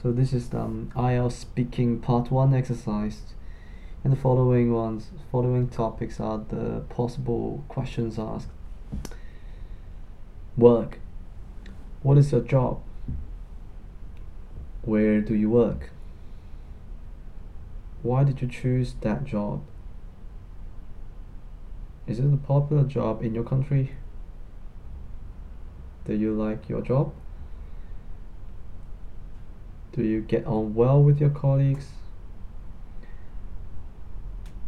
So this is the um, IELTS speaking part one exercise. And the following ones, following topics are the possible questions asked. Work. What is your job? Where do you work? Why did you choose that job? Is it a popular job in your country? Do you like your job? Do you get on well with your colleagues?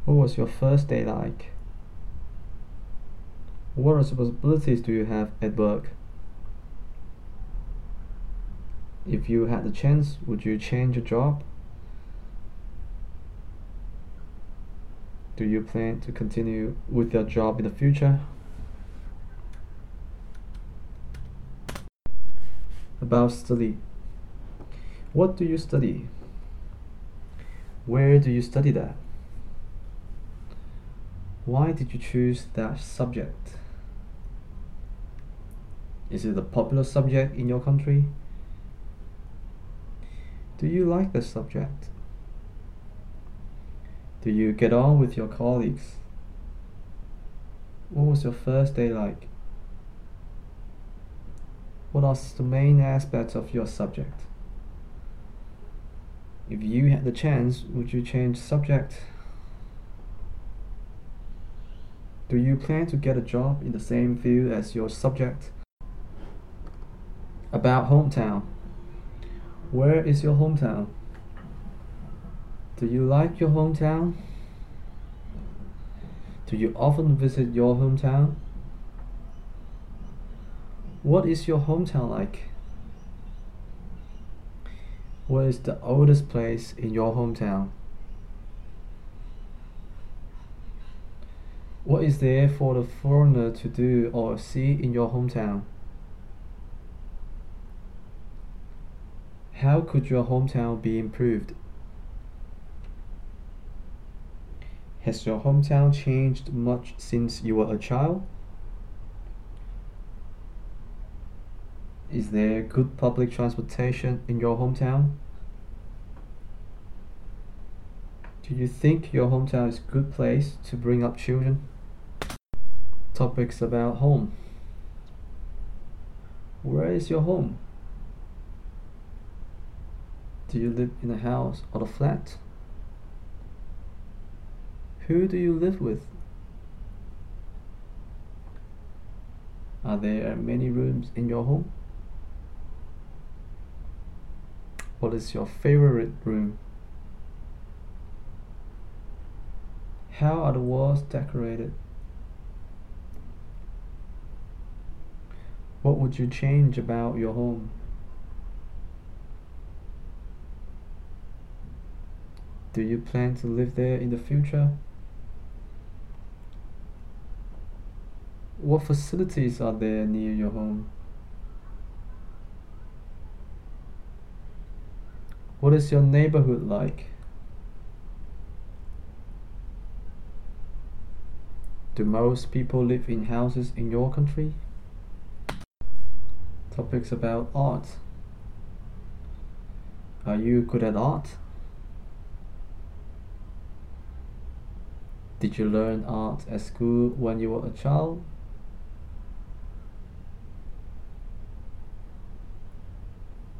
What was your first day like? What responsibilities do you have at work? If you had the chance, would you change your job? Do you plan to continue with your job in the future? About study. What do you study? Where do you study that? Why did you choose that subject? Is it a popular subject in your country? Do you like the subject? Do you get on with your colleagues? What was your first day like? What are the main aspects of your subject? If you had the chance, would you change subject? Do you plan to get a job in the same field as your subject? About hometown. Where is your hometown? Do you like your hometown? Do you often visit your hometown? What is your hometown like? What is the oldest place in your hometown? What is there for the foreigner to do or see in your hometown? How could your hometown be improved? Has your hometown changed much since you were a child? Is there good public transportation in your hometown? Do you think your hometown is a good place to bring up children? Topics about home. Where is your home? Do you live in a house or a flat? Who do you live with? Are there many rooms in your home? What is your favorite room? How are the walls decorated? What would you change about your home? Do you plan to live there in the future? What facilities are there near your home? What is your neighborhood like? Do most people live in houses in your country? Topics about art. Are you good at art? Did you learn art at school when you were a child?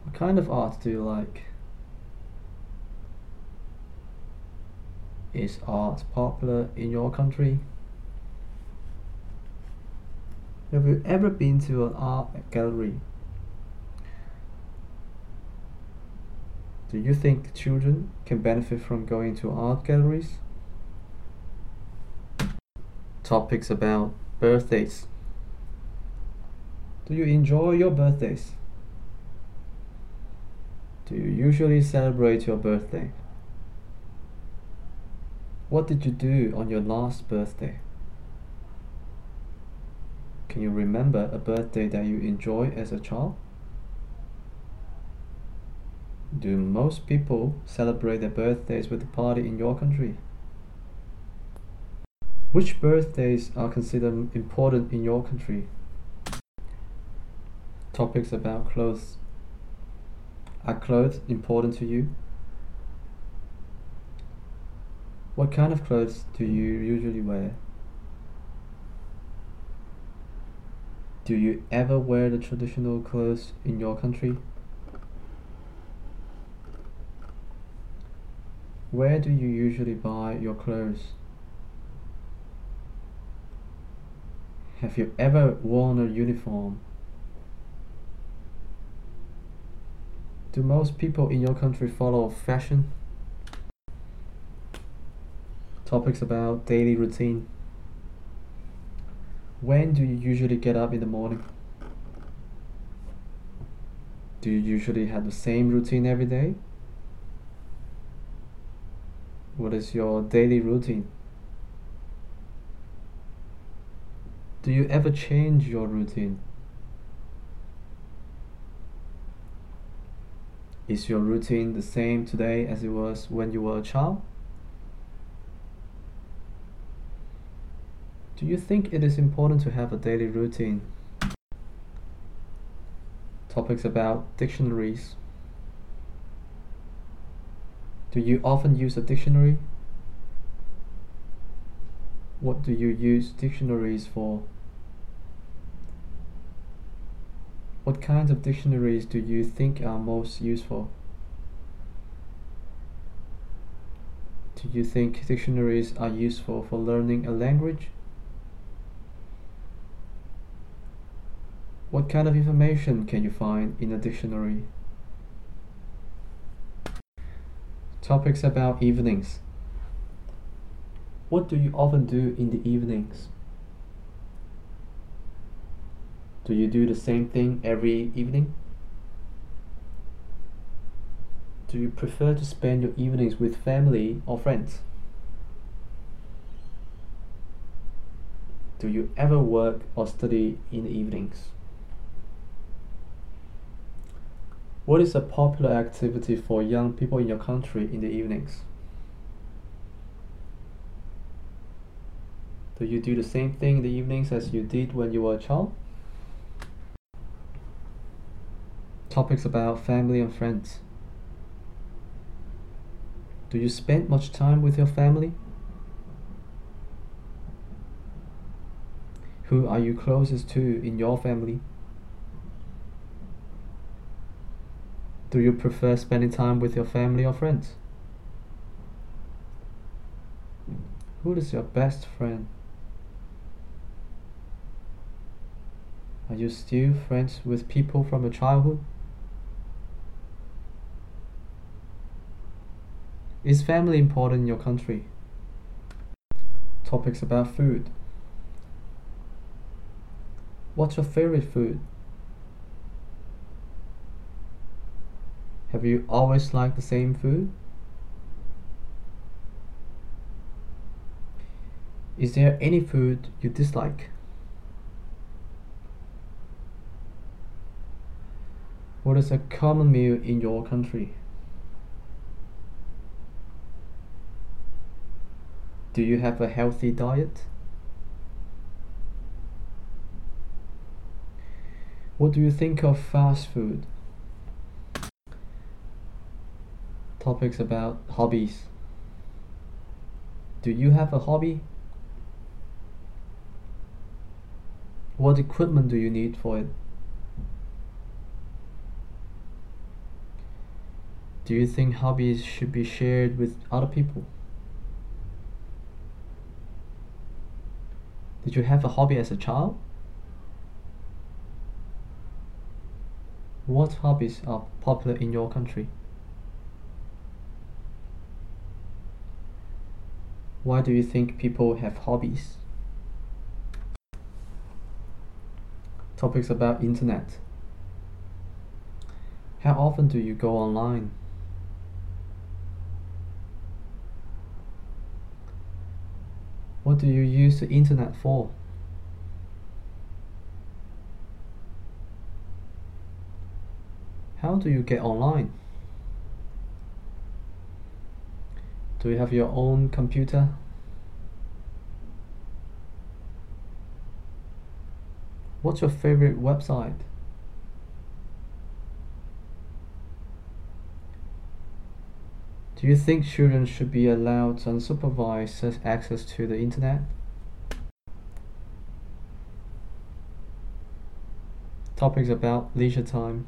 What kind of art do you like? Is art popular in your country? Have you ever been to an art gallery? Do you think children can benefit from going to art galleries? Topics about birthdays. Do you enjoy your birthdays? Do you usually celebrate your birthday? What did you do on your last birthday? Can you remember a birthday that you enjoyed as a child? Do most people celebrate their birthdays with a party in your country? Which birthdays are considered important in your country? Topics about clothes. Are clothes important to you? What kind of clothes do you usually wear? Do you ever wear the traditional clothes in your country? Where do you usually buy your clothes? Have you ever worn a uniform? Do most people in your country follow fashion? Topics about daily routine. When do you usually get up in the morning? Do you usually have the same routine every day? What is your daily routine? Do you ever change your routine? Is your routine the same today as it was when you were a child? Do you think it is important to have a daily routine? Topics about dictionaries. Do you often use a dictionary? What do you use dictionaries for? What kinds of dictionaries do you think are most useful? Do you think dictionaries are useful for learning a language? What kind of information can you find in a dictionary? Topics about evenings. What do you often do in the evenings? Do you do the same thing every evening? Do you prefer to spend your evenings with family or friends? Do you ever work or study in the evenings? What is a popular activity for young people in your country in the evenings? Do you do the same thing in the evenings as you did when you were a child? Topics about family and friends. Do you spend much time with your family? Who are you closest to in your family? Do you prefer spending time with your family or friends? Who is your best friend? Are you still friends with people from your childhood? Is family important in your country? Topics about food. What's your favorite food? Have you always liked the same food? Is there any food you dislike? What is a common meal in your country? Do you have a healthy diet? What do you think of fast food? Topics about hobbies. Do you have a hobby? What equipment do you need for it? Do you think hobbies should be shared with other people? Did you have a hobby as a child? What hobbies are popular in your country? Why do you think people have hobbies? Topics about internet. How often do you go online? What do you use the internet for? How do you get online? Do you have your own computer? What's your favorite website? Do you think children should be allowed unsupervised access to the internet? Topics about leisure time.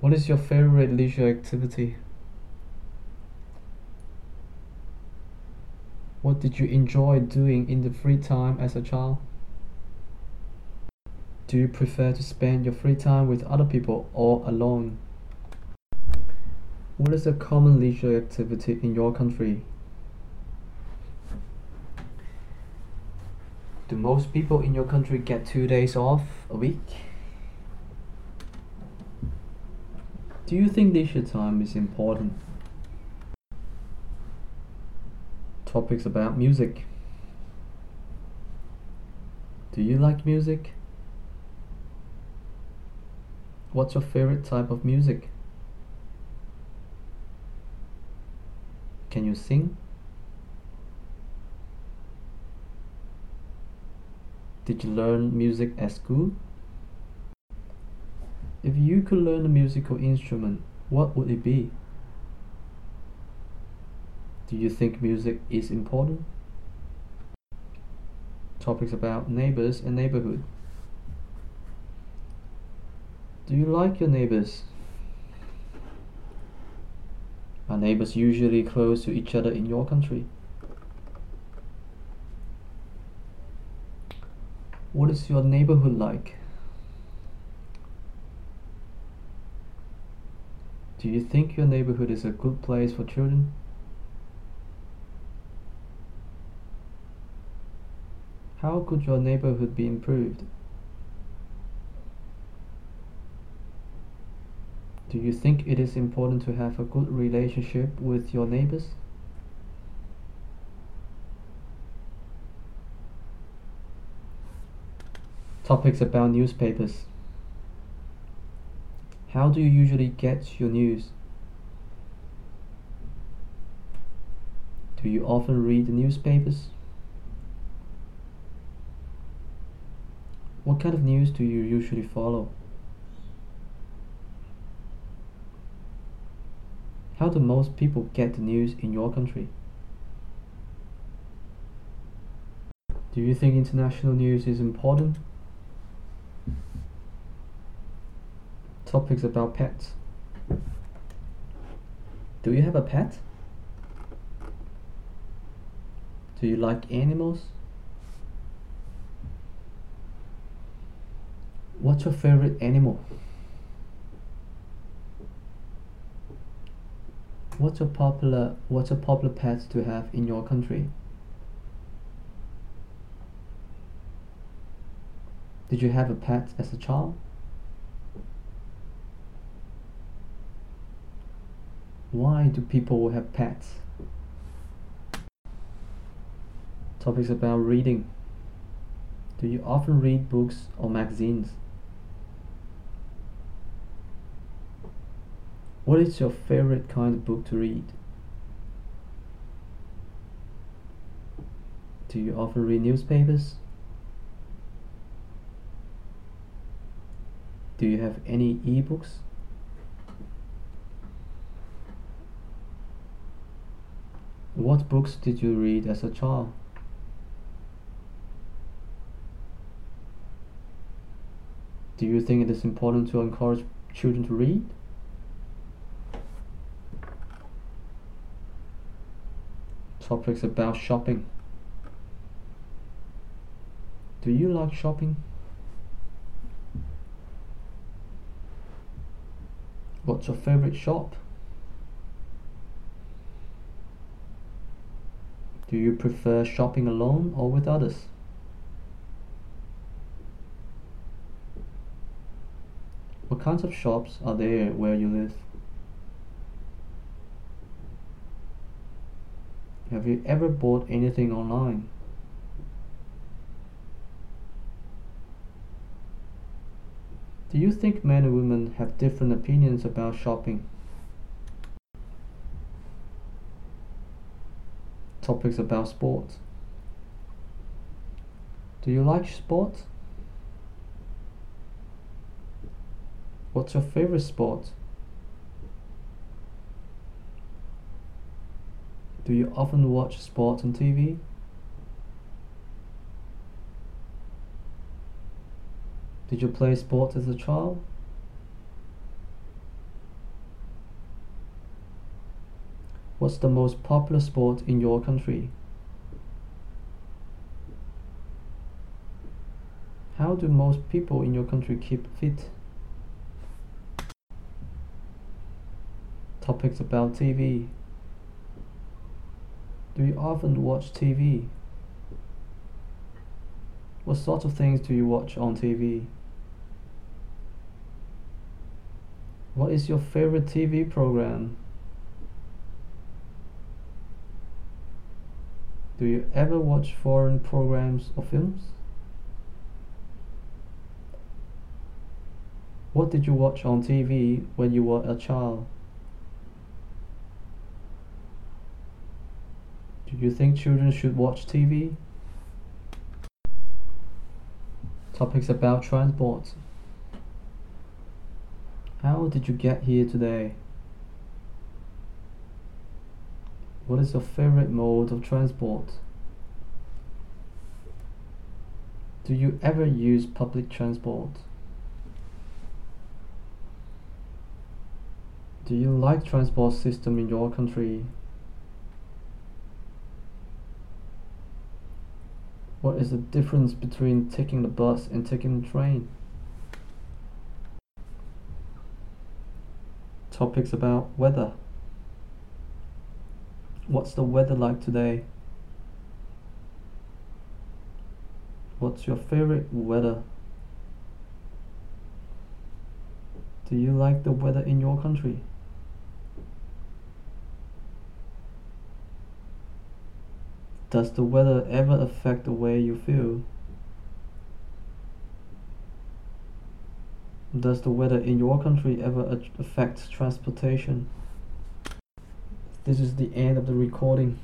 What is your favorite leisure activity? What did you enjoy doing in the free time as a child? Do you prefer to spend your free time with other people or alone? What is a common leisure activity in your country? Do most people in your country get two days off a week? Do you think leisure time is important? Topics about music. Do you like music? What's your favorite type of music? Can you sing? Did you learn music at school? If you could learn a musical instrument, what would it be? Do you think music is important? Topics about neighbors and neighborhood. Do you like your neighbors? Are neighbors usually close to each other in your country? What is your neighborhood like? Do you think your neighborhood is a good place for children? How could your neighborhood be improved? Do you think it is important to have a good relationship with your neighbors? Topics about newspapers. How do you usually get your news? Do you often read the newspapers? What kind of news do you usually follow? How do most people get the news in your country? Do you think international news is important? Topics about pets. Do you have a pet? Do you like animals? What's your favorite animal? What's a popular What's a popular pet to have in your country? Did you have a pet as a child? Why do people have pets? Topics about reading. Do you often read books or magazines? What is your favorite kind of book to read? Do you often read newspapers? Do you have any ebooks? What books did you read as a child? Do you think it is important to encourage children to read? Topics about shopping. Do you like shopping? What's your favorite shop? Do you prefer shopping alone or with others? What kinds of shops are there where you live? Have you ever bought anything online? Do you think men and women have different opinions about shopping? Topics about sports. Do you like sports? What's your favorite sport? Do you often watch sports on TV? Did you play sports as a child? What's the most popular sport in your country? How do most people in your country keep fit? Topics about TV. Do you often watch TV? What sort of things do you watch on TV? What is your favorite TV program? Do you ever watch foreign programs or films? What did you watch on TV when you were a child? You think children should watch TV? Topics about transport. How did you get here today? What is your favorite mode of transport? Do you ever use public transport? Do you like transport system in your country? What is the difference between taking the bus and taking the train? Topics about weather. What's the weather like today? What's your favorite weather? Do you like the weather in your country? Does the weather ever affect the way you feel? Does the weather in your country ever affect transportation? This is the end of the recording.